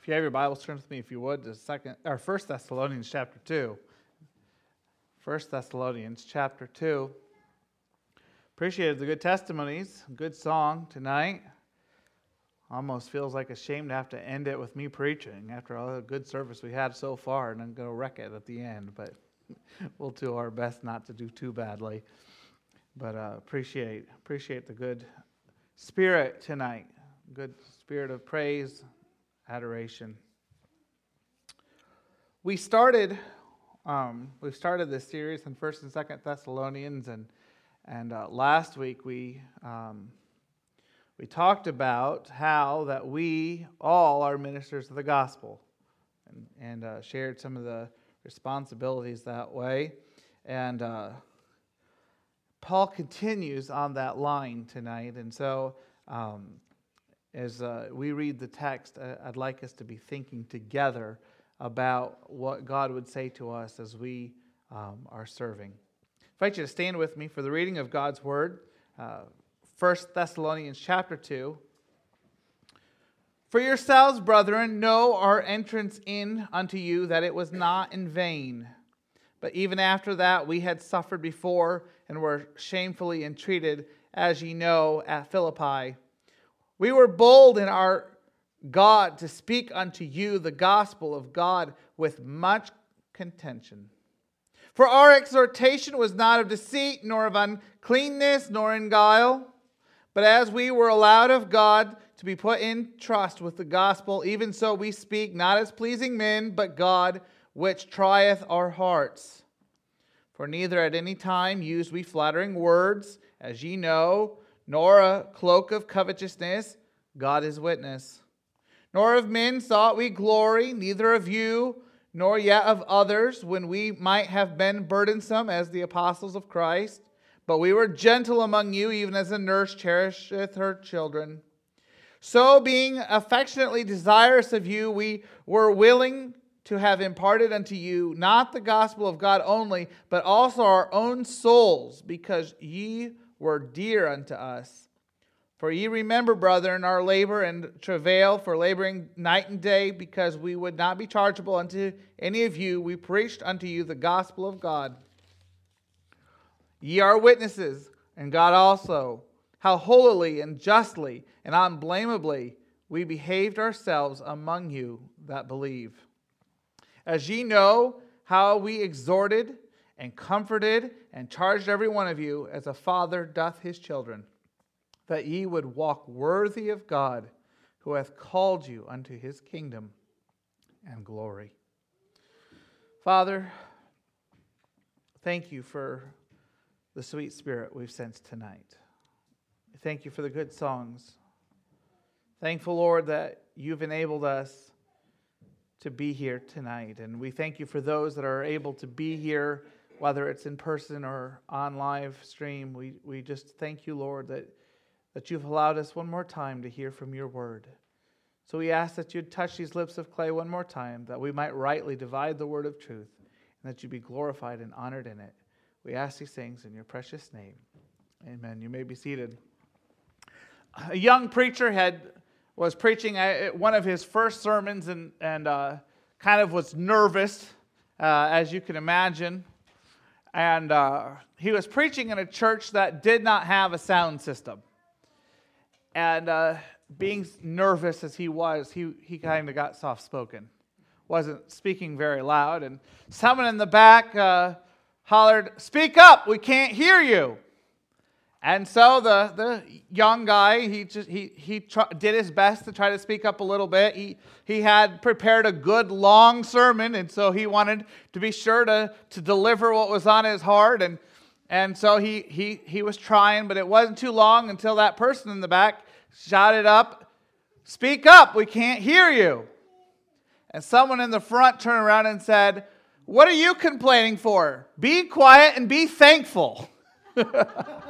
If you have your Bibles, turn with me, if you would, to second or First Thessalonians chapter two. First Thessalonians chapter two. Appreciated the good testimonies, good song tonight. Almost feels like a shame to have to end it with me preaching after all the good service we had so far, and I'm going to wreck it at the end. But we'll do our best not to do too badly. But uh, appreciate appreciate the good spirit tonight, good spirit of praise, adoration. We started um, we started this series in First and Second Thessalonians, and and uh, last week we um, we talked about how that we all are ministers of the gospel, and and uh, shared some of the responsibilities that way, and. Uh, Paul continues on that line tonight, and so um, as uh, we read the text, uh, I'd like us to be thinking together about what God would say to us as we um, are serving. I invite you to stand with me for the reading of God's word, uh, 1 Thessalonians chapter 2. For yourselves, brethren, know our entrance in unto you that it was not in vain. But even after that, we had suffered before and were shamefully entreated, as ye know, at Philippi. We were bold in our God to speak unto you the gospel of God with much contention. For our exhortation was not of deceit, nor of uncleanness, nor in guile, but as we were allowed of God to be put in trust with the gospel, even so we speak, not as pleasing men, but God which trieth our hearts. For neither at any time use we flattering words, as ye know, nor a cloak of covetousness, God is witness. Nor of men sought we glory, neither of you, nor yet of others, when we might have been burdensome as the apostles of Christ. But we were gentle among you, even as a nurse cherisheth her children. So, being affectionately desirous of you, we were willing to have imparted unto you not the gospel of God only, but also our own souls, because ye were dear unto us. For ye remember, brethren, our labor and travail for laboring night and day, because we would not be chargeable unto any of you. We preached unto you the gospel of God. Ye are witnesses, and God also, how holily and justly and unblameably we behaved ourselves among you that believe as ye know how we exhorted and comforted and charged every one of you as a father doth his children, that ye would walk worthy of God, who hath called you unto his kingdom and glory. Father, thank you for the sweet spirit we've sensed tonight. Thank you for the good songs. Thankful, Lord, that you've enabled us to be here tonight. And we thank you for those that are able to be here, whether it's in person or on live stream. We, we just thank you, Lord, that, that you've allowed us one more time to hear from your word. So we ask that you'd touch these lips of clay one more time, that we might rightly divide the word of truth, and that you be glorified and honored in it. We ask these things in your precious name. Amen. You may be seated. A young preacher had was preaching one of his first sermons and, and uh, kind of was nervous, uh, as you can imagine. And uh, he was preaching in a church that did not have a sound system. And uh, being nervous as he was, he, he kind of got soft spoken, wasn't speaking very loud. And someone in the back uh, hollered, Speak up, we can't hear you. And so the, the young guy, he, just, he, he tr- did his best to try to speak up a little bit. He, he had prepared a good long sermon, and so he wanted to be sure to, to deliver what was on his heart. And, and so he, he, he was trying, but it wasn't too long until that person in the back shouted up, Speak up, we can't hear you. And someone in the front turned around and said, What are you complaining for? Be quiet and be thankful.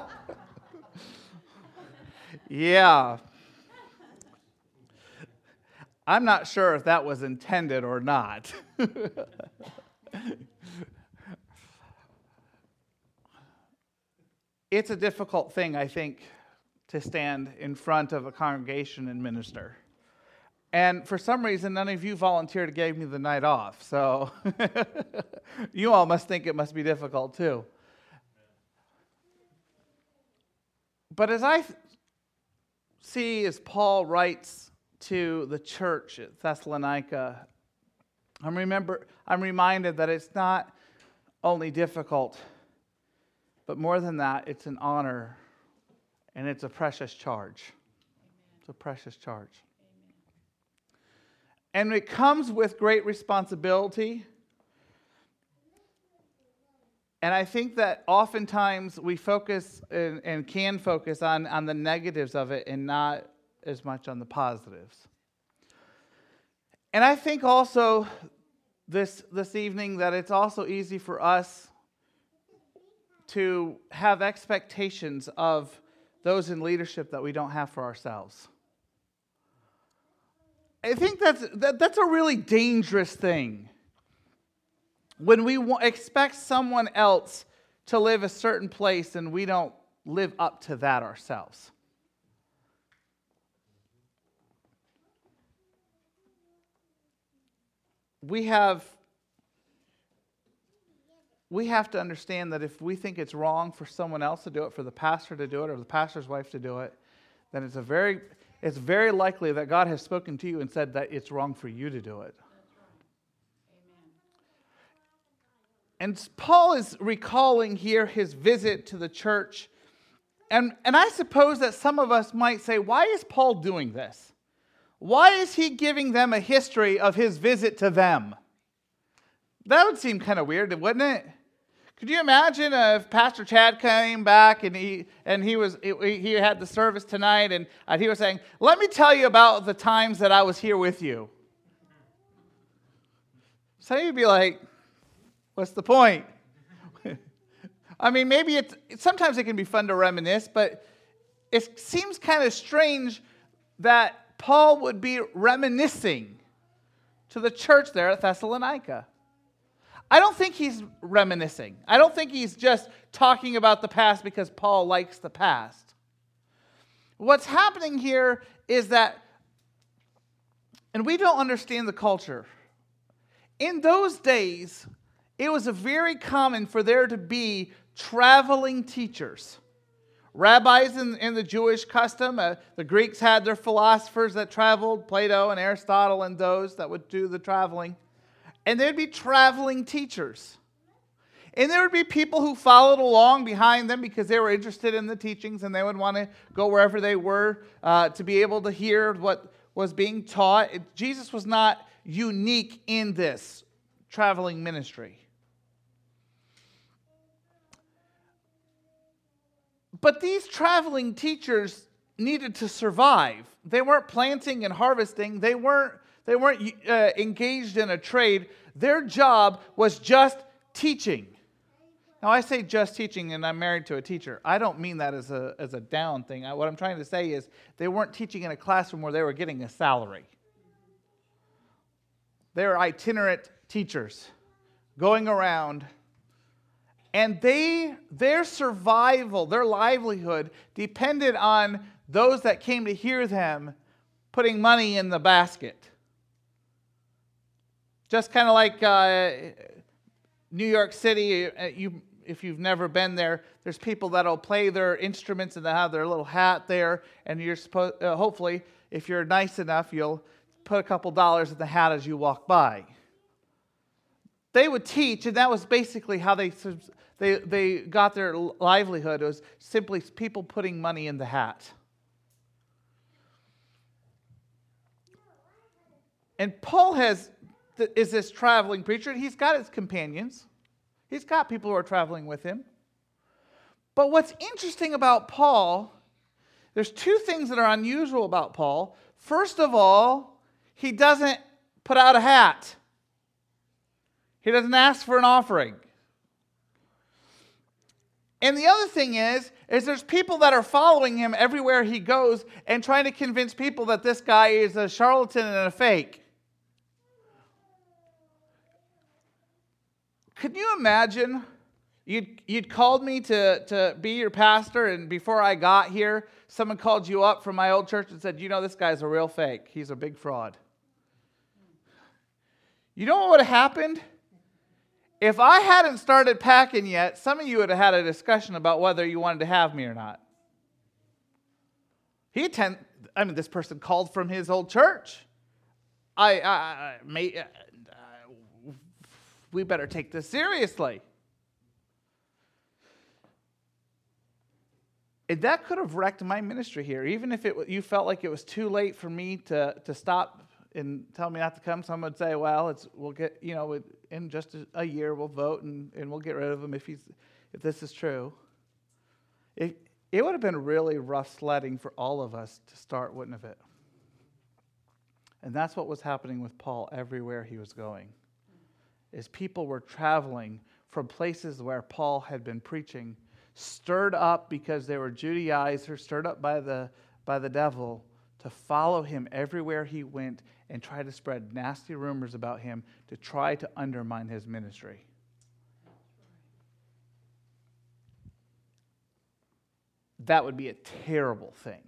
Yeah. I'm not sure if that was intended or not. it's a difficult thing, I think, to stand in front of a congregation and minister. And for some reason, none of you volunteered to give me the night off. So you all must think it must be difficult too. But as I see, as Paul writes to the church at Thessalonica, I'm, remember, I'm reminded that it's not only difficult, but more than that, it's an honor and it's a precious charge. It's a precious charge. And it comes with great responsibility. And I think that oftentimes we focus and, and, can focus on, on the negatives of it and not as much on the positives. And I think also this, this evening that it's also easy for us to have expectations of those in leadership that we don't have for ourselves. I think that's, that, that's a really dangerous thing. When we expect someone else to live a certain place and we don't live up to that ourselves. We have we have to understand that if we think it's wrong for someone else to do it, for the pastor to do it, or the pastor's wife to do it, then it's a very it's very likely that God has spoken to you and said that it's wrong for you to do it. And Paul is recalling here his visit to the church. And, and I suppose that some of us might say, why is Paul doing this? Why is he giving them a history of his visit to them? That would seem kind of weird, wouldn't it? Could you imagine if Pastor Chad came back and he and he was he had the service tonight and he was saying, "Let me tell you about the times that I was here with you." So you'd be like, "What's the point?" I mean, maybe it's sometimes it can be fun to reminisce, but it seems kind of strange that Paul would be reminiscing to the church there at Thessalonica. I don't think he's reminiscing. I don't think he's just talking about the past because Paul likes the past. What's happening here is that, and we don't understand the culture. In those days, it was very common for there to be traveling teachers. Rabbis in, in the Jewish custom, uh, the Greeks had their philosophers that traveled, Plato and Aristotle and those that would do the traveling and there'd be traveling teachers. And there would be people who followed along behind them because they were interested in the teachings and they would want to go wherever they were uh, to be able to hear what was being taught. It, Jesus was not unique in this traveling ministry. But these traveling teachers needed to survive. They weren't planting and harvesting, they weren't they weren't uh, engaged in a trade. Their job was just teaching. Now, I say just teaching, and I'm married to a teacher. I don't mean that as a, as a down thing. I, what I'm trying to say is they weren't teaching in a classroom where they were getting a salary. They were itinerant teachers going around, and they, their survival, their livelihood depended on those that came to hear them putting money in the basket. Just kind of like uh, New York City, uh, you, if you've never been there, there's people that'll play their instruments and they have their little hat there, and you're supposed, uh, hopefully, if you're nice enough, you'll put a couple dollars in the hat as you walk by. They would teach, and that was basically how they, they, they got their livelihood. It was simply people putting money in the hat. And Paul has is this traveling preacher. and He's got his companions, he's got people who are traveling with him. But what's interesting about Paul, there's two things that are unusual about Paul. First of all, he doesn't put out a hat. He doesn't ask for an offering. And the other thing is, is there's people that are following him everywhere he goes and trying to convince people that this guy is a charlatan and a fake. Could you imagine? You'd, you'd called me to, to be your pastor, and before I got here, someone called you up from my old church and said, You know, this guy's a real fake. He's a big fraud. You know what would have happened? If I hadn't started packing yet, some of you would have had a discussion about whether you wanted to have me or not. He attend, I mean, this person called from his old church. I, I, I may, uh, we better take this seriously. And that could have wrecked my ministry here. Even if it, you felt like it was too late for me to, to stop and tell me not to come, someone would say, well, it's, we'll get, you know, in just a, a year we'll vote and, and we'll get rid of him if, he's, if this is true. It, it would have been really rough sledding for all of us to start, wouldn't have it? And that's what was happening with Paul everywhere he was going. Is people were traveling from places where Paul had been preaching, stirred up because they were Judaizers, stirred up by the, by the devil, to follow him everywhere he went and try to spread nasty rumors about him to try to undermine his ministry. That would be a terrible thing.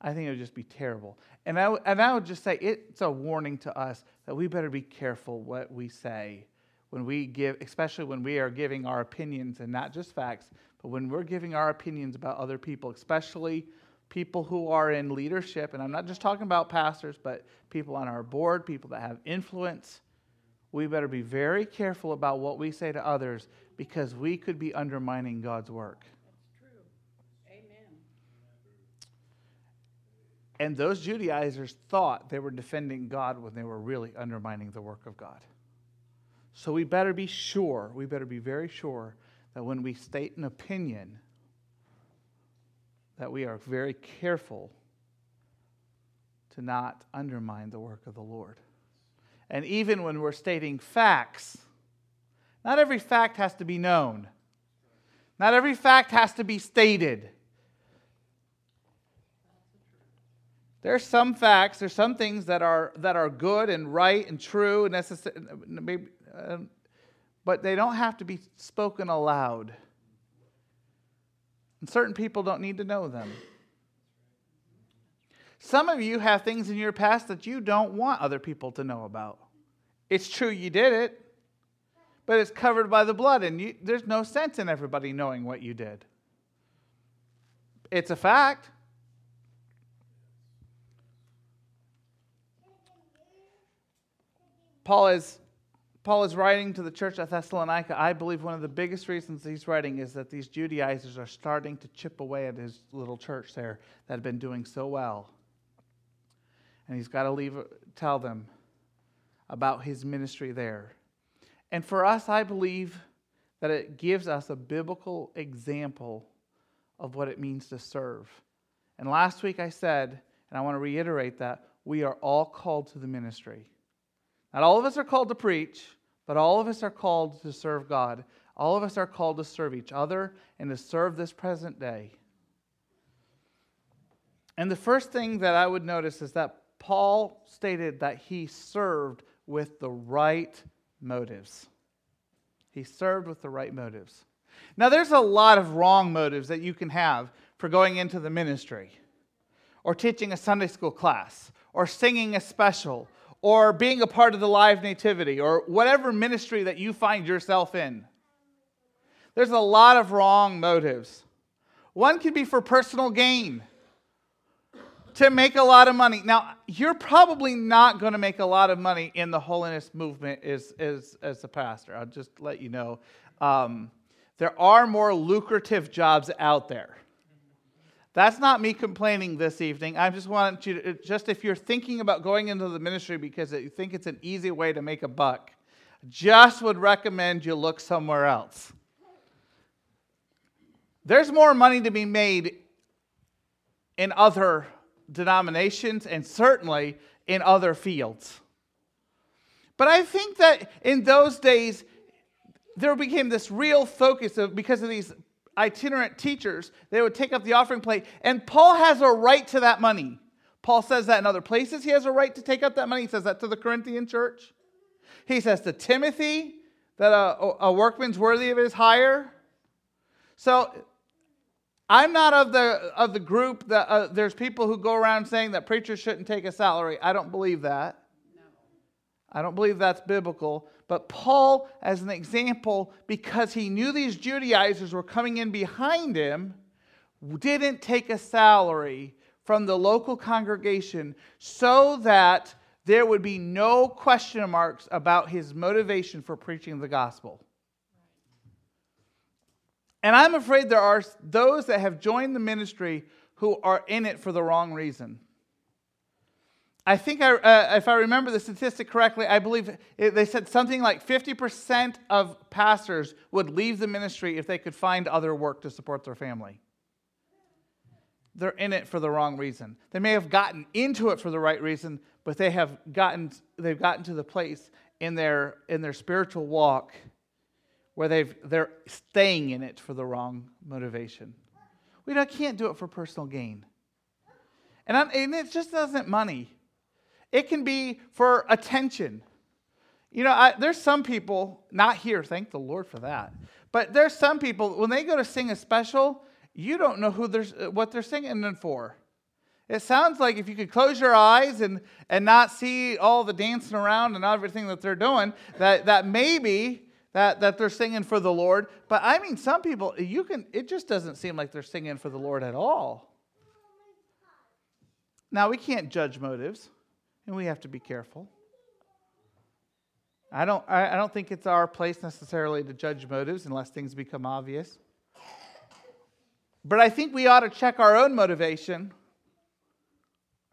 I think it would just be terrible. And I, and I would just say it's a warning to us that we better be careful what we say when we give, especially when we are giving our opinions and not just facts, but when we're giving our opinions about other people, especially people who are in leadership. And I'm not just talking about pastors, but people on our board, people that have influence. We better be very careful about what we say to others because we could be undermining God's work. That's true. Amen. And those Judaizers thought they were defending God when they were really undermining the work of God. So we better be sure, we better be very sure that when we state an opinion, that we are very careful to not undermine the work of the Lord. And even when we're stating facts, not every fact has to be known. Not every fact has to be stated. There's some facts, there's some things that are, that are good and right and true, and necessary, maybe, uh, but they don't have to be spoken aloud. And certain people don't need to know them. Some of you have things in your past that you don't want other people to know about. It's true you did it, but it's covered by the blood, and you, there's no sense in everybody knowing what you did. It's a fact. Paul is, Paul is writing to the church at Thessalonica. I believe one of the biggest reasons he's writing is that these Judaizers are starting to chip away at his little church there that had been doing so well. And he's got to leave, tell them about his ministry there. And for us, I believe that it gives us a biblical example of what it means to serve. And last week I said, and I want to reiterate that, we are all called to the ministry. Not all of us are called to preach, but all of us are called to serve God. All of us are called to serve each other and to serve this present day. And the first thing that I would notice is that Paul stated that he served with the right motives. He served with the right motives. Now, there's a lot of wrong motives that you can have for going into the ministry, or teaching a Sunday school class, or singing a special, or being a part of the live nativity or whatever ministry that you find yourself in. There's a lot of wrong motives. One could be for personal gain, to make a lot of money. Now, you're probably not going to make a lot of money in the holiness movement as, as, as a pastor. I'll just let you know. Um, there are more lucrative jobs out there. That's not me complaining this evening. I just want you to, just if you're thinking about going into the ministry because you think it's an easy way to make a buck, just would recommend you look somewhere else. There's more money to be made in other denominations and certainly in other fields. But I think that in those days, there became this real focus of because of these itinerant teachers, they would take up the offering plate, and Paul has a right to that money. Paul says that in other places. He has a right to take up that money. He says that to the Corinthian church. He says to Timothy that a, a workman's worthy of his hire. So I'm not of the, of the group that uh, there's people who go around saying that preachers shouldn't take a salary. I don't believe that. No. I don't believe that's biblical. But Paul, as an example, because he knew these Judaizers were coming in behind him, didn't take a salary from the local congregation so that there would be no question marks about his motivation for preaching the gospel. And I'm afraid there are those that have joined the ministry who are in it for the wrong reason. I think, I, uh, if I remember the statistic correctly, I believe it, they said something like 50% of pastors would leave the ministry if they could find other work to support their family. They're in it for the wrong reason. They may have gotten into it for the right reason, but they have gotten, they've gotten to the place in their, in their spiritual walk where they've, they're staying in it for the wrong motivation. We can't do it for personal gain. And, and it just doesn't money. It can be for attention. You know, I, there's some people, not here, thank the Lord for that, but there's some people, when they go to sing a special, you don't know who they're, what they're singing them for. It sounds like if you could close your eyes and, and not see all the dancing around and everything that they're doing, that, that maybe that, that they're singing for the Lord. But I mean, some people, you can, it just doesn't seem like they're singing for the Lord at all. Now, we can't judge motives and we have to be careful. I don't, I, don't think it's our place necessarily to judge motives unless things become obvious. But I think we ought to check our own motivation.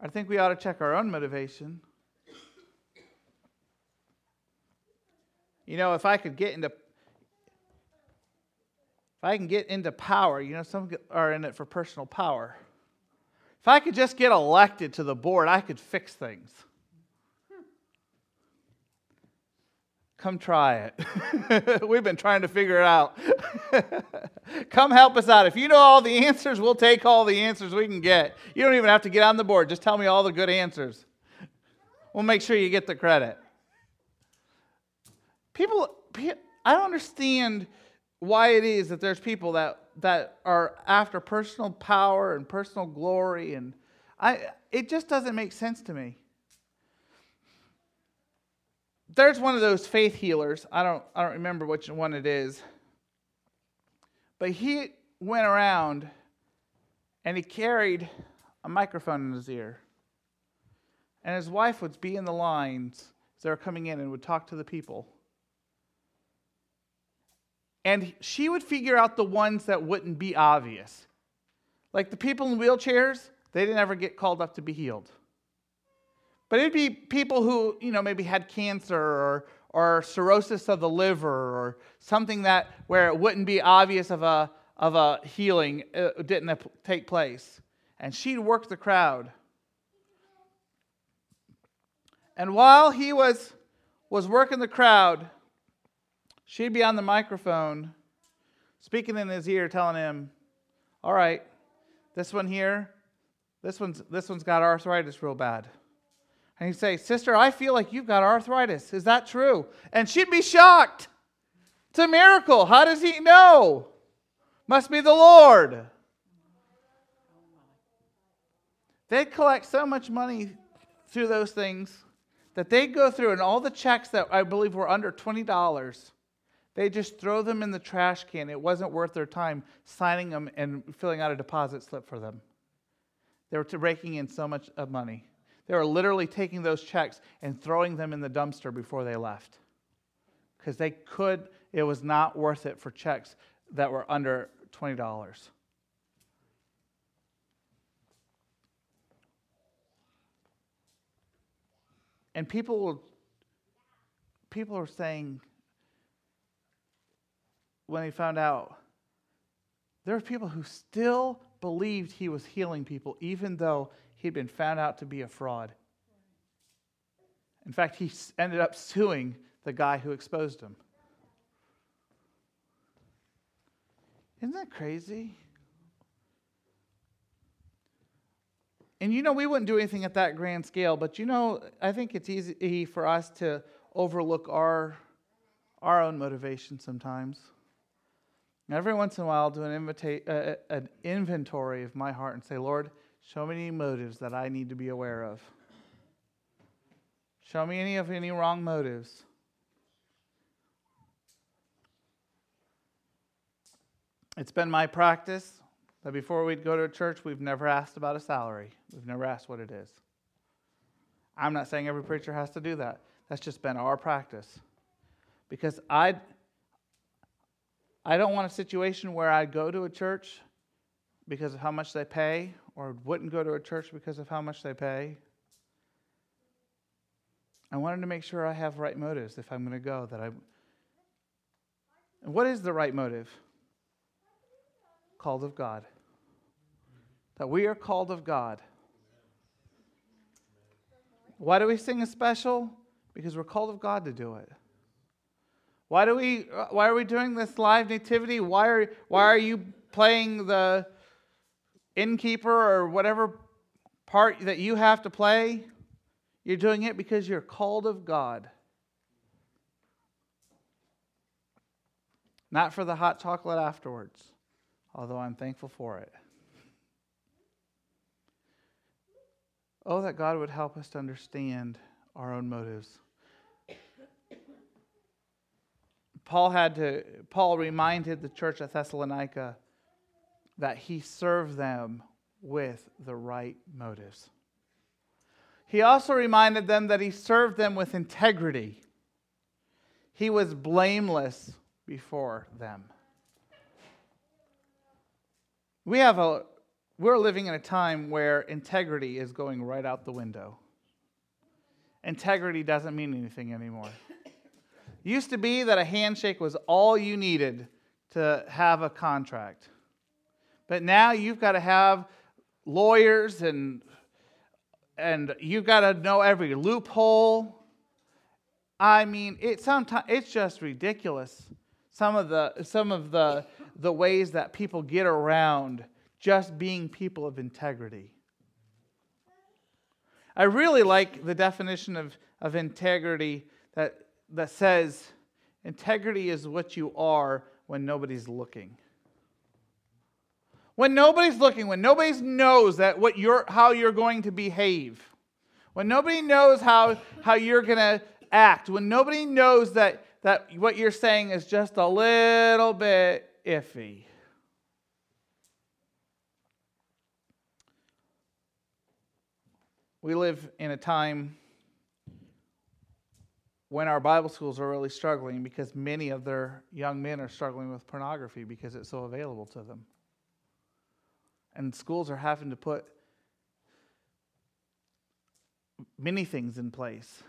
I think we ought to check our own motivation. You know, if I could get into if I can get into power, you know, some are in it for personal power. If I could just get elected to the board, I could fix things. Come try it. We've been trying to figure it out. Come help us out. If you know all the answers, we'll take all the answers we can get. You don't even have to get on the board. Just tell me all the good answers. We'll make sure you get the credit. People, I don't understand why it is that there's people that, that are after personal power and personal glory. And I, it just doesn't make sense to me there's one of those faith healers. I don't, I don't remember which one it is. But he went around and he carried a microphone in his ear. And his wife would be in the lines as they were coming in and would talk to the people. And she would figure out the ones that wouldn't be obvious. Like the people in wheelchairs, they didn't ever get called up to be healed. But it'd be people who, you know, maybe had cancer or, or cirrhosis of the liver or something that where it wouldn't be obvious of a, of a healing uh, didn't take place. And she'd work the crowd. And while he was, was working the crowd, she'd be on the microphone speaking in his ear, telling him, All right, this one here, this one's, this one's got arthritis real bad. And he'd say, Sister, I feel like you've got arthritis. Is that true? And she'd be shocked. It's a miracle. How does he know? Must be the Lord. They'd collect so much money through those things that they'd go through and all the checks that I believe were under $20, they just throw them in the trash can. It wasn't worth their time signing them and filling out a deposit slip for them. They were raking in so much of money. They were literally taking those checks and throwing them in the dumpster before they left. Because they could, it was not worth it for checks that were under $20. And people people are saying, when he found out, there are people who still believed he was healing people, even though he'd been found out to be a fraud. In fact, he ended up suing the guy who exposed him. Isn't that crazy? And you know, we wouldn't do anything at that grand scale, but you know, I think it's easy for us to overlook our, our own motivation sometimes. Every once in a while, I'll do an, invita- uh, an inventory of my heart and say, Lord, Show me any motives that I need to be aware of. Show me any of any wrong motives. It's been my practice that before we'd go to a church, we've never asked about a salary. We've never asked what it is. I'm not saying every preacher has to do that. That's just been our practice. Because I I don't want a situation where I go to a church because of how much they pay or wouldn't go to a church because of how much they pay. I wanted to make sure I have right motives if I'm going to go that I what is the right motive? Called of God. That we are called of God. Why do we sing a special? Because we're called of God to do it. Why do we uh, why are we doing this live nativity? Why are why are you playing the innkeeper or whatever part that you have to play? You're doing it because you're called of God. Not for the hot chocolate afterwards, although I'm thankful for it. Oh, that God would help us to understand our own motives. Paul had to Paul reminded the church at Thessalonica that he served them with the right motives. He also reminded them that he served them with integrity. He was blameless before them. We have a we're living in a time where integrity is going right out the window. Integrity doesn't mean anything anymore. Used to be that a handshake was all you needed to have a contract. But now you've got to have lawyers and and you've got to know every loophole. I mean, it sometimes it's just ridiculous. Some of the some of the the ways that people get around just being people of integrity. I really like the definition of, of integrity that, that says integrity is what you are when nobody's looking. When nobody's looking, when nobody knows that what you're, how you're going to behave, when nobody knows how, how you're going to act, when nobody knows that, that what you're saying is just a little bit iffy. We live in a time when our Bible schools are really struggling because many of their young men are struggling with pornography because it's so available to them. And schools are having to put many things in place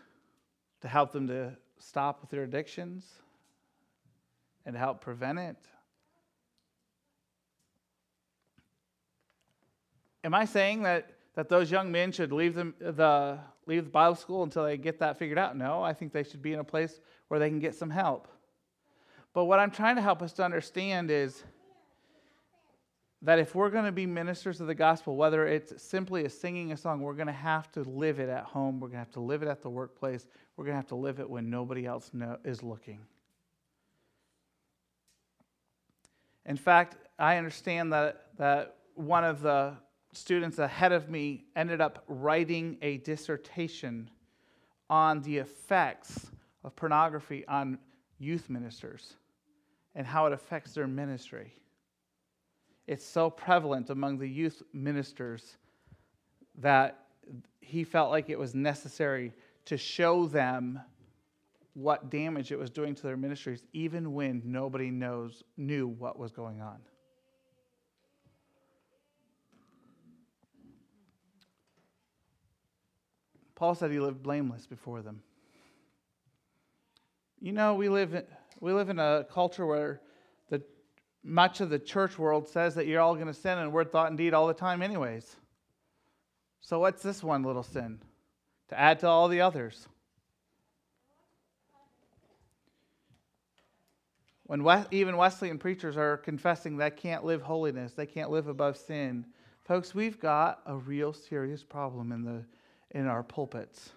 to help them to stop with their addictions and help prevent it. Am I saying that that those young men should leave, the, leave the Bible school until they get that figured out. No, I think they should be in a place where they can get some help. But what I'm trying to help us to understand is that if we're going to be ministers of the gospel, whether it's simply a singing a song, we're going to have to live it at home. We're going to have to live it at the workplace. We're going to have to live it when nobody else know, is looking. In fact, I understand that, that one of the students ahead of me ended up writing a dissertation on the effects of pornography on youth ministers and how it affects their ministry. It's so prevalent among the youth ministers that he felt like it was necessary to show them what damage it was doing to their ministries, even when nobody knows, knew what was going on. Paul said he lived blameless before them. You know, we live in, we live in a culture where the, much of the church world says that you're all going to sin in word, thought, and deed all the time, anyways. So, what's this one little sin to add to all the others? When even Wesleyan preachers are confessing they can't live holiness, they can't live above sin, folks, we've got a real serious problem in the in our pulpits.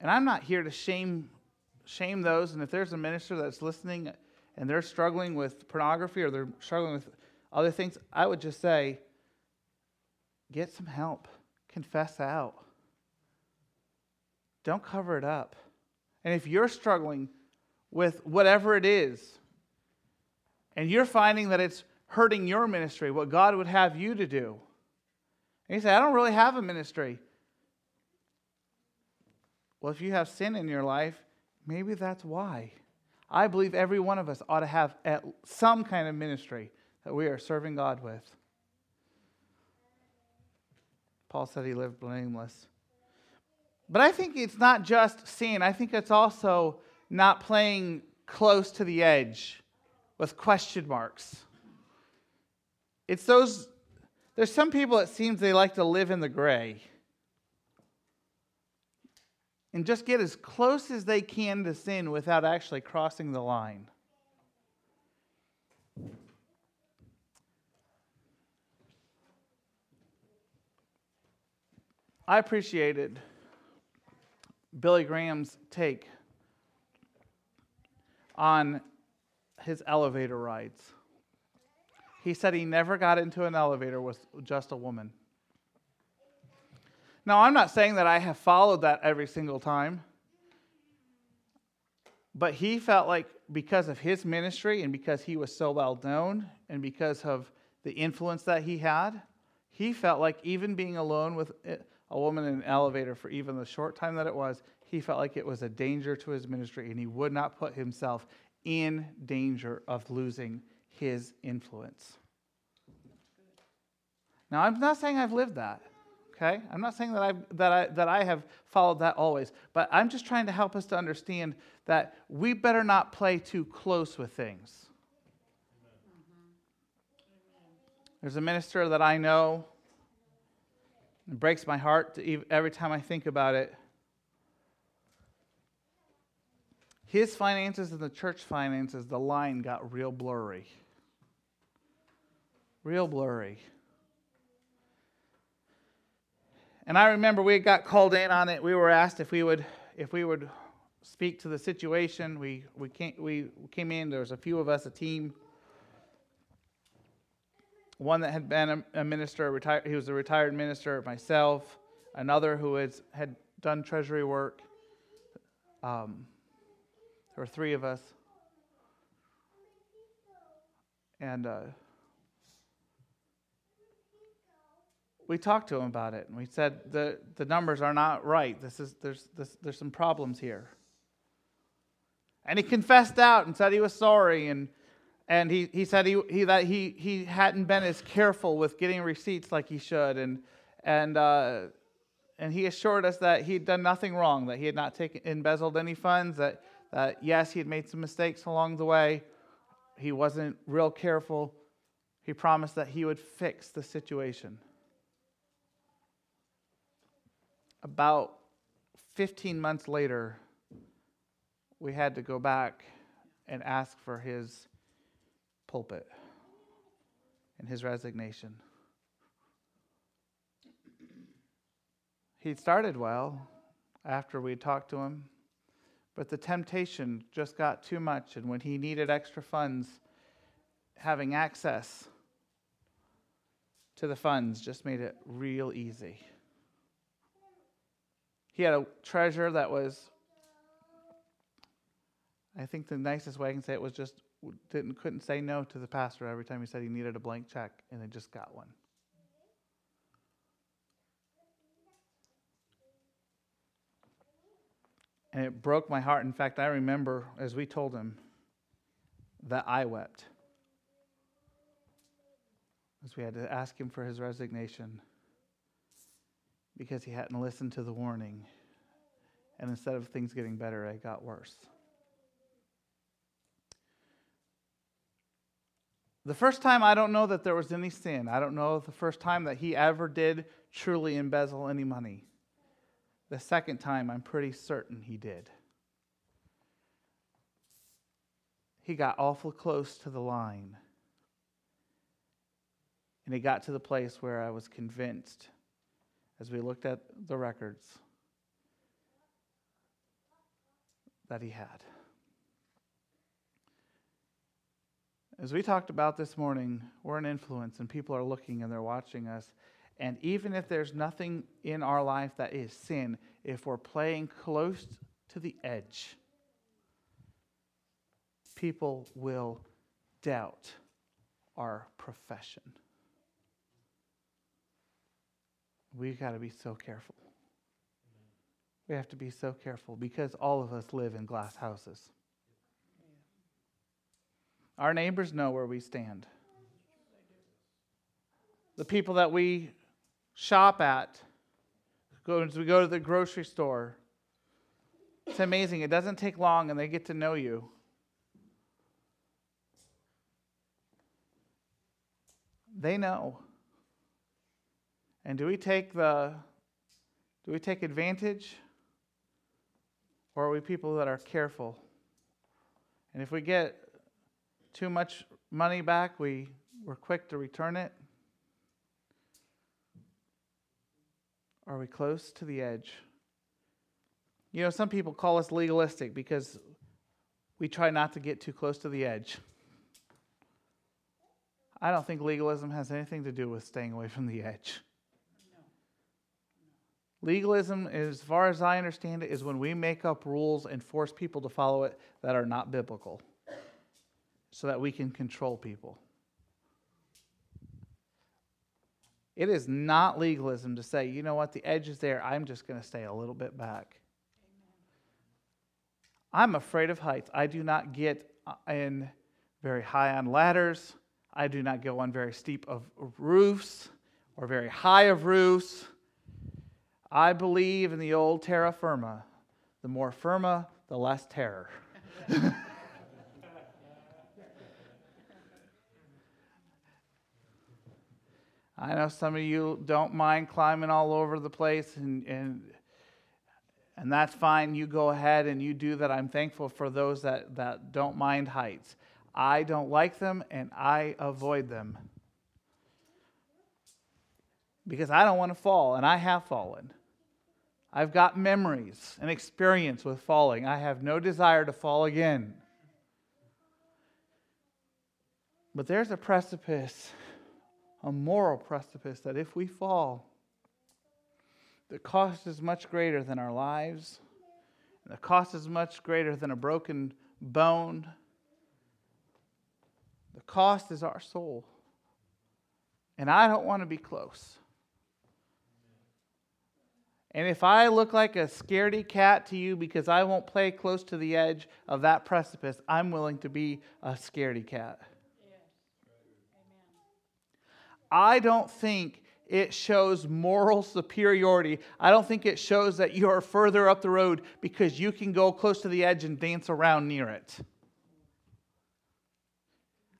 And I'm not here to shame shame those and if there's a minister that's listening and they're struggling with pornography or they're struggling with other things, I would just say get some help, confess out. Don't cover it up. And if you're struggling with whatever it is, and you're finding that it's hurting your ministry, what God would have you to do, and you say, I don't really have a ministry. Well, if you have sin in your life, maybe that's why. I believe every one of us ought to have some kind of ministry that we are serving God with. Paul said he lived blameless. But I think it's not just sin, I think it's also not playing close to the edge with question marks. It's those, there's some people it seems they like to live in the gray and just get as close as they can to sin without actually crossing the line. I appreciated Billy Graham's take on his elevator rides. He said he never got into an elevator with just a woman. Now, I'm not saying that I have followed that every single time, but he felt like because of his ministry and because he was so well known and because of the influence that he had, he felt like even being alone with a woman in an elevator for even the short time that it was, he felt like it was a danger to his ministry and he would not put himself in danger of losing his influence. Now, I'm not saying I've lived that. Okay? I'm not saying that, i that, I, that I have followed that always, but I'm just trying to help us to understand that we better not play too close with things. There's a minister that I know, it breaks my heart every time I think about it. His finances and the church finances, the line got real blurry. Real blurry. And I remember we got called in on it. We were asked if we would if we would speak to the situation. We we came we came in. There was a few of us, a team. One that had been a, minister, retired. He was a retired minister. Myself, another who has had done treasury work. Um, there were three of us, and. Uh, we talked to him about it and we said the, the numbers are not right. This is, there's, this, there's some problems here. And he confessed out and said he was sorry. And, and he, he said he, he, that he, he hadn't been as careful with getting receipts like he should. And, and, uh, and he assured us that he had done nothing wrong, that he had not taken, embezzled any funds, that, that yes, he had made some mistakes along the way. He wasn't real careful. He promised that he would fix the situation. about 15 months later, we had to go back and ask for his pulpit and his resignation. He started well after we talked to him, but the temptation just got too much, and when he needed extra funds, having access to the funds just made it real easy. He had a treasure that was, I think the nicest way I can say it was just didn't couldn't say no to the pastor every time he said he needed a blank check, and they just got one. And it broke my heart. In fact, I remember as we told him that I wept. As we had to ask him for his resignation because he hadn't listened to the warning. And instead of things getting better, it got worse. The first time, I don't know that there was any sin. I don't know the first time that he ever did truly embezzle any money. The second time, I'm pretty certain he did. He got awful close to the line. And he got to the place where I was convinced as we looked at the records that he had. As we talked about this morning, we're an influence and people are looking and they're watching us. And even if there's nothing in our life that is sin, if we're playing close to the edge, people will doubt our profession. We've got to be so careful. We have to be so careful because all of us live in glass houses. Our neighbors know where we stand. The people that we shop at, as we go to the grocery store, it's amazing. It doesn't take long and they get to know you. They know. And do we take the do we take advantage or are we people that are careful? And if we get too much money back, we, we're quick to return it? Are we close to the edge? You know, some people call us legalistic because we try not to get too close to the edge. I don't think legalism has anything to do with staying away from the edge. Legalism, as far as I understand it, is when we make up rules and force people to follow it that are not biblical so that we can control people. It is not legalism to say, you know what, the edge is there, I'm just going to stay a little bit back. I'm afraid of heights. I do not get uh, in very high on ladders. I do not go on very steep of roofs or very high of roofs. I believe in the old terra firma. The more firma, the less terror. I know some of you don't mind climbing all over the place, and, and, and that's fine. You go ahead and you do that. I'm thankful for those that, that don't mind heights. I don't like them, and I avoid them because I don't want to fall, and I have fallen. I've got memories and experience with falling. I have no desire to fall again. But there's a precipice a moral precipice that if we fall, the cost is much greater than our lives, the cost is much greater than a broken bone. The cost is our soul. And I don't want to be close. And if I look like a scaredy cat to you because I won't play close to the edge of that precipice, I'm willing to be a scaredy cat. I don't think it shows moral superiority. I don't think it shows that you are further up the road because you can go close to the edge and dance around near it.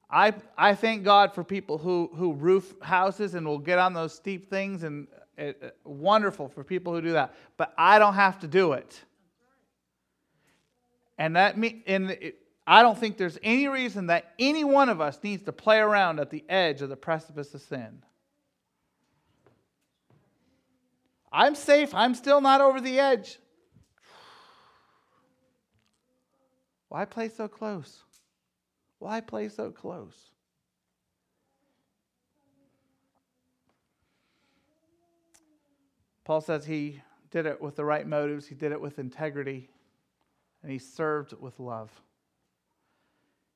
I, I thank God for people who, who roof houses and will get on those steep things, and it, it, wonderful for people who do that. But I don't have to do it. And that me, and it, I don't think there's any reason that any one of us needs to play around at the edge of the precipice of sin. I'm safe. I'm still not over the edge. Why play so close? Why play so close? Paul says he did it with the right motives, he did it with integrity, and he served with love.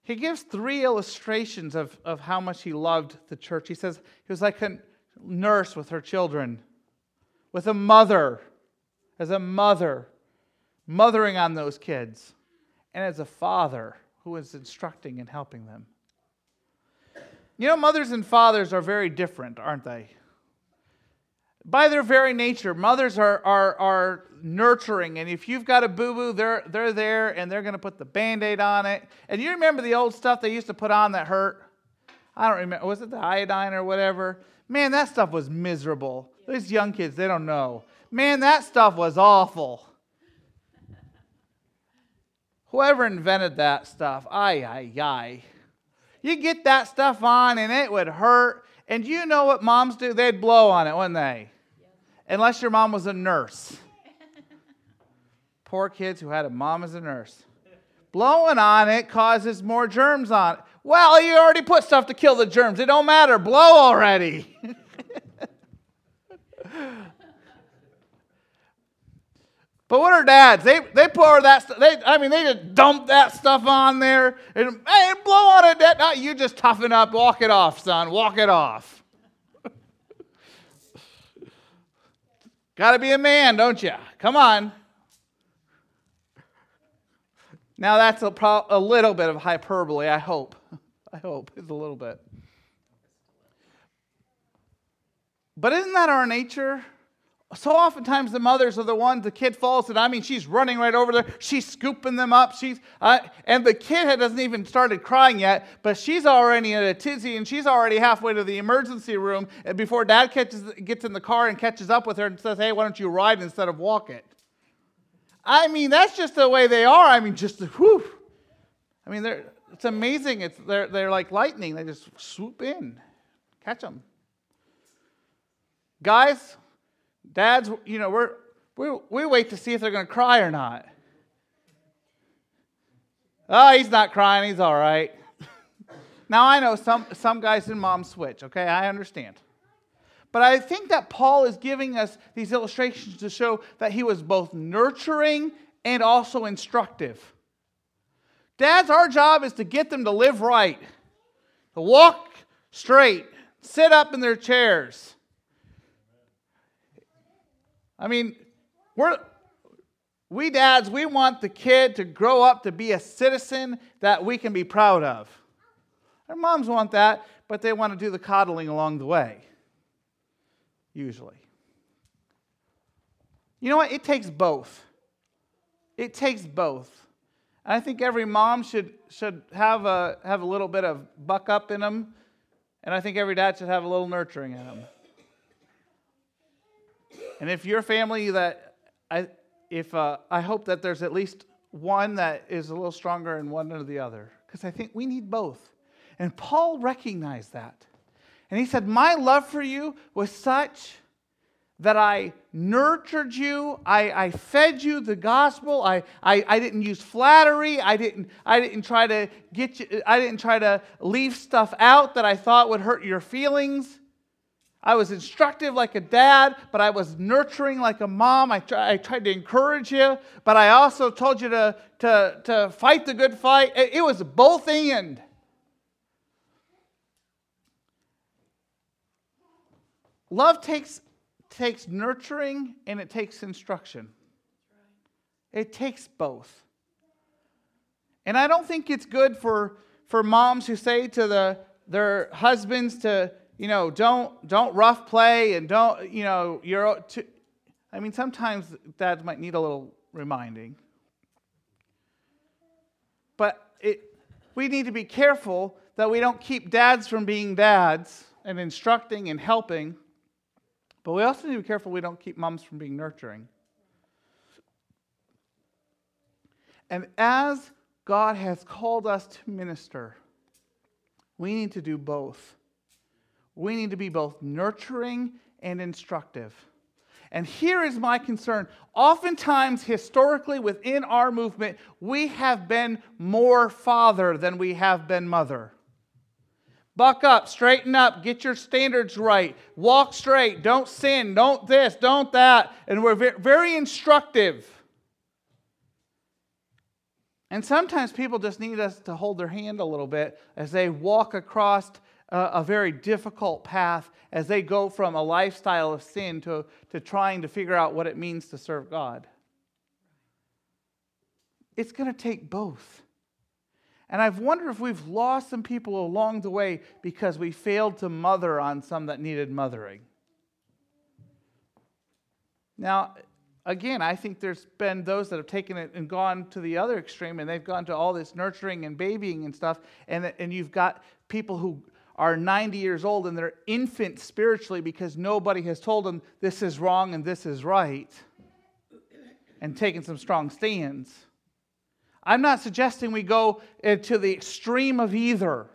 He gives three illustrations of, of how much he loved the church. He says he was like a nurse with her children, with a mother, as a mother, mothering on those kids, and as a father who was instructing and helping them. You know, mothers and fathers are very different, aren't they? By their very nature, mothers are, are, are nurturing. And if you've got a boo boo, they're, they're there and they're going to put the band aid on it. And you remember the old stuff they used to put on that hurt? I don't remember. Was it the iodine or whatever? Man, that stuff was miserable. These young kids, they don't know. Man, that stuff was awful. Whoever invented that stuff, ay, ay, ay. You get that stuff on and it would hurt. And you know what moms do? They'd blow on it, wouldn't they? Unless your mom was a nurse. Poor kids who had a mom as a nurse. Blowing on it causes more germs on it. Well, you already put stuff to kill the germs. It don't matter. Blow already. But what are dads? They they pour that stuff. They I mean they just dump that stuff on there and hey blow on it. Not you just toughen up. Walk it off, son. Walk it off. Got to be a man, don't you? Come on. Now that's a, pro- a little bit of hyperbole. I hope. I hope it's a little bit. But isn't that our nature? So oftentimes the mothers are the ones the kid falls and i mean she's running right over there. She's scooping them up. She's uh, and the kid doesn't even started crying yet but she's already in a tizzy and she's already halfway to the emergency room before dad catches, gets in the car and catches up with her and says hey why don't you ride instead of walk it? I mean that's just the way they are. I mean just whew. i mean they're, it's amazing. It's, they're, they're like lightning. They just swoop in. Catch them guys Dads, you know, we're, we, we wait to see if they're going to cry or not. Oh, he's not crying. He's all right. now, I know some, some guys and moms switch, okay? I understand. But I think that Paul is giving us these illustrations to show that he was both nurturing and also instructive. Dads, our job is to get them to live right, to walk straight, sit up in their chairs, I mean, we're, we dads, we want the kid to grow up to be a citizen that we can be proud of. Our moms want that, but they want to do the coddling along the way, usually. You know what? It takes both. It takes both. And I think every mom should, should have, a, have a little bit of buck up in them, and I think every dad should have a little nurturing in them. And if your family that I if uh, I hope that there's at least one that is a little stronger in one or the other because I think we need both. And Paul recognized that. And he said, "My love for you was such that I nurtured you, I, I fed you the gospel, I, I, I didn't use flattery, I didn't, I didn't try to get you, I didn't try to leave stuff out that I thought would hurt your feelings. I was instructive like a dad, but I was nurturing like a mom. I, try, I tried to encourage you, but I also told you to, to, to fight the good fight. It, it was both and. Love takes, takes nurturing and it takes instruction. It takes both. And I don't think it's good for, for moms who say to the, their husbands to, you know, don't don't rough play and don't, you know, you're too, I mean, sometimes dads might need a little reminding. But it, we need to be careful that we don't keep dads from being dads and instructing and helping. But we also need to be careful we don't keep moms from being nurturing. And as God has called us to minister, we need to do both we need to be both nurturing and instructive. And here is my concern. Oftentimes, historically, within our movement, we have been more father than we have been mother. Buck up, straighten up, get your standards right, walk straight, don't sin, don't this, don't that. And we're very instructive. And sometimes people just need us to hold their hand a little bit as they walk across a very difficult path as they go from a lifestyle of sin to, to trying to figure out what it means to serve God. It's going to take both. And I've wondered if we've lost some people along the way because we failed to mother on some that needed mothering. Now, again, I think there's been those that have taken it and gone to the other extreme and they've gone to all this nurturing and babying and stuff. And, and you've got people who are 90 years old and they're infants spiritually because nobody has told them this is wrong and this is right and taken some strong stands. I'm not suggesting we go eh, to the extreme of either.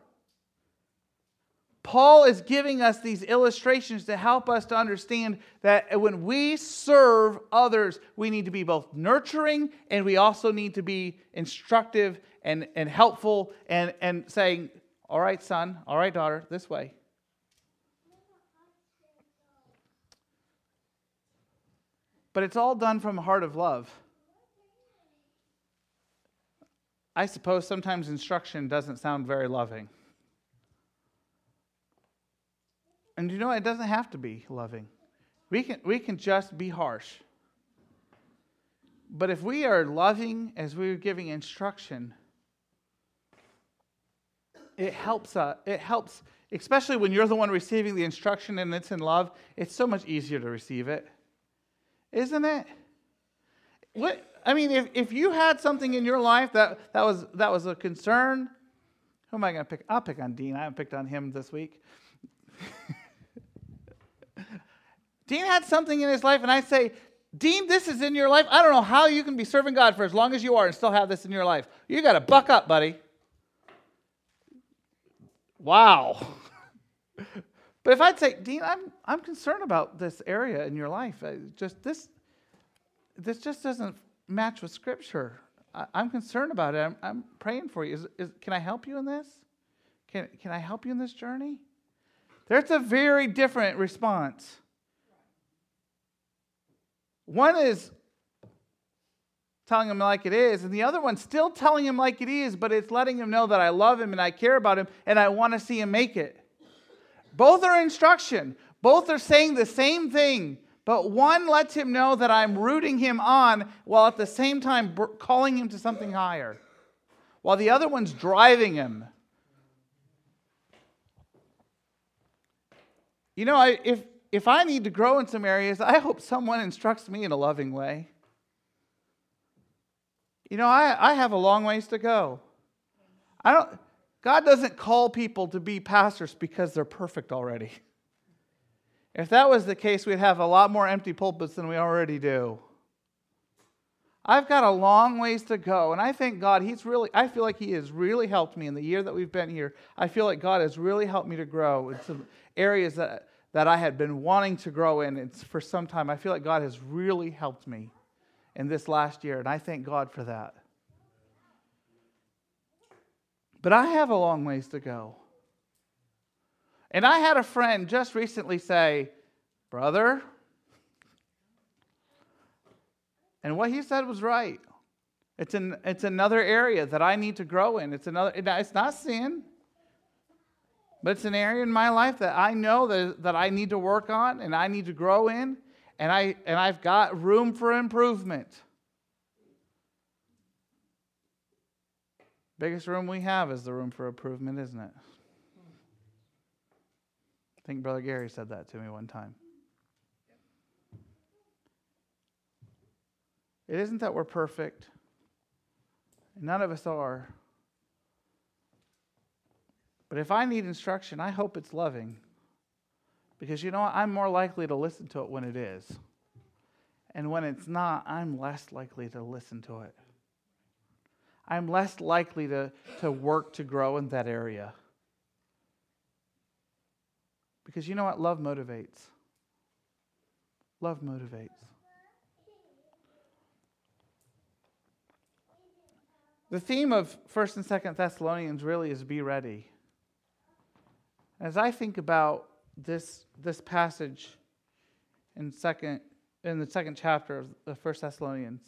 Paul is giving us these illustrations to help us to understand that when we serve others, we need to be both nurturing and we also need to be instructive and, and helpful and, and saying, All right, son. All right, daughter. This way. But it's all done from a heart of love. I suppose sometimes instruction doesn't sound very loving. And you know, it doesn't have to be loving. We can, we can just be harsh. But if we are loving as we're giving instruction, it helps. Uh, it helps, especially when you're the one receiving the instruction and it's in love, it's so much easier to receive it. Isn't it? What I mean, if, if you had something in your life that, that was that was a concern, who am I gonna pick? I'll pick on Dean. I haven't picked on him this week. Dean had something in his life, and I say, Dean, this is in your life. I don't know how you can be serving God for as long as you are and still have this in your life. You got to buck up, buddy. Wow. but if I'd say, Dean, I'm, I'm concerned about this area in your life. Just this, this just doesn't match with Scripture. I, am concerned about it. I'm, I'm praying for you. Is, is, can I help you in this? Can, can I help you in this journey? There's a very different response. One is telling him like it is, and the other one's still telling him like it is, but it's letting him know that I love him and I care about him and I want to see him make it. Both are instruction, both are saying the same thing, but one lets him know that I'm rooting him on while at the same time calling him to something higher, while the other one's driving him. You know, I, if if I need to grow in some areas, I hope someone instructs me in a loving way. You know, I, I have a long ways to go. I don't, God doesn't call people to be pastors because they're perfect already. If that was the case, we'd have a lot more empty pulpits than we already do. I've got a long ways to go, and I thank God He's really, I feel like He has really helped me in the year that we've been here. I feel like God has really helped me to grow in some areas that that I had been wanting to grow in for some time. I feel like God has really helped me in this last year, and I thank God for that. But I have a long ways to go. And I had a friend just recently say, Brother, and what he said was right. It's, an, it's another area that I need to grow in. It's, another, it's not sin. But it's an area in my life that I know that, that I need to work on and I need to grow in, and, I, and I've got room for improvement. Biggest room we have is the room for improvement, isn't it? I think Brother Gary said that to me one time. It isn't that we're perfect. None of us are. But if I need instruction, I hope it's loving. Because you know what? I'm more likely to listen to it when it is. And when it's not, I'm less likely to listen to it. I'm less likely to, to work to grow in that area. Because you know what? Love motivates. Love motivates. The theme of 1st and 2nd Thessalonians really is be ready. As I think about this, this passage in, second, in the second chapter of the First Thessalonians,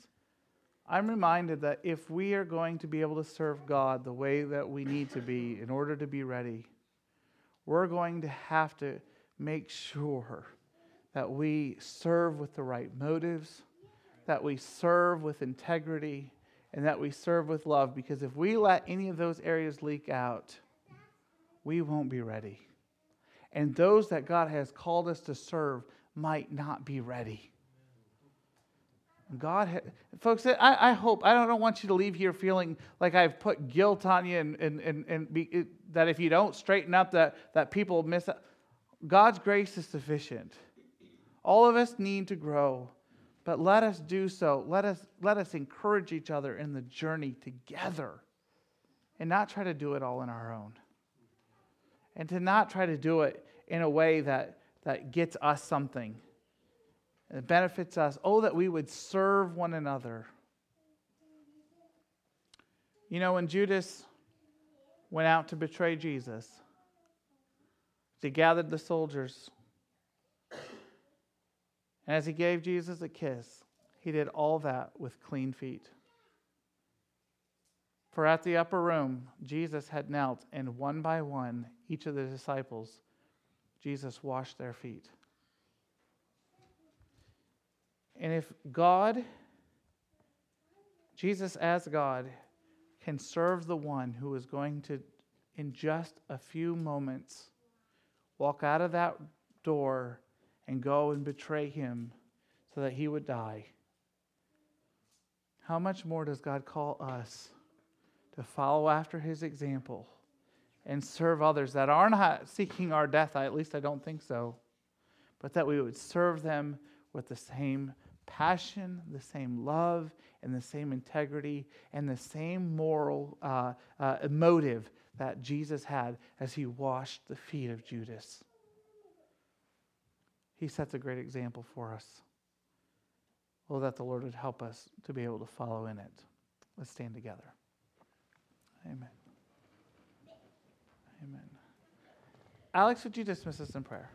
I'm reminded that if we are going to be able to serve God the way that we need to be in order to be ready, we're going to have to make sure that we serve with the right motives, that we serve with integrity, and that we serve with love. Because if we let any of those areas leak out, we won't be ready. And those that God has called us to serve might not be ready. God, folks, I, I hope, I don't want you to leave here feeling like I've put guilt on you and, and, and, and be, it, that if you don't straighten up that, that people miss out. God's grace is sufficient. All of us need to grow, but let us do so. Let us, let us encourage each other in the journey together and not try to do it all on our own and to not try to do it in a way that, that gets us something. It benefits us. Oh, that we would serve one another. You know, when Judas went out to betray Jesus. He gathered the soldiers. And as he gave Jesus a kiss, he did all that with clean feet. For at the upper room, Jesus had knelt, and one by one, each of the disciples, Jesus washed their feet. And if God, Jesus as God, can serve the one who is going to, in just a few moments, walk out of that door and go and betray him so that he would die, how much more does God call us to follow after his example and serve others that are not seeking our death? at least I don't think so. But that we would serve them with the same passion, the same love, and the same integrity, and the same moral uh, uh, motive that Jesus had as he washed the feet of Judas. He sets a great example for us. Oh, that the Lord would help us to be able to follow in it. Let's stand together. Amen. Amen. Alex, would you dismiss us in prayer?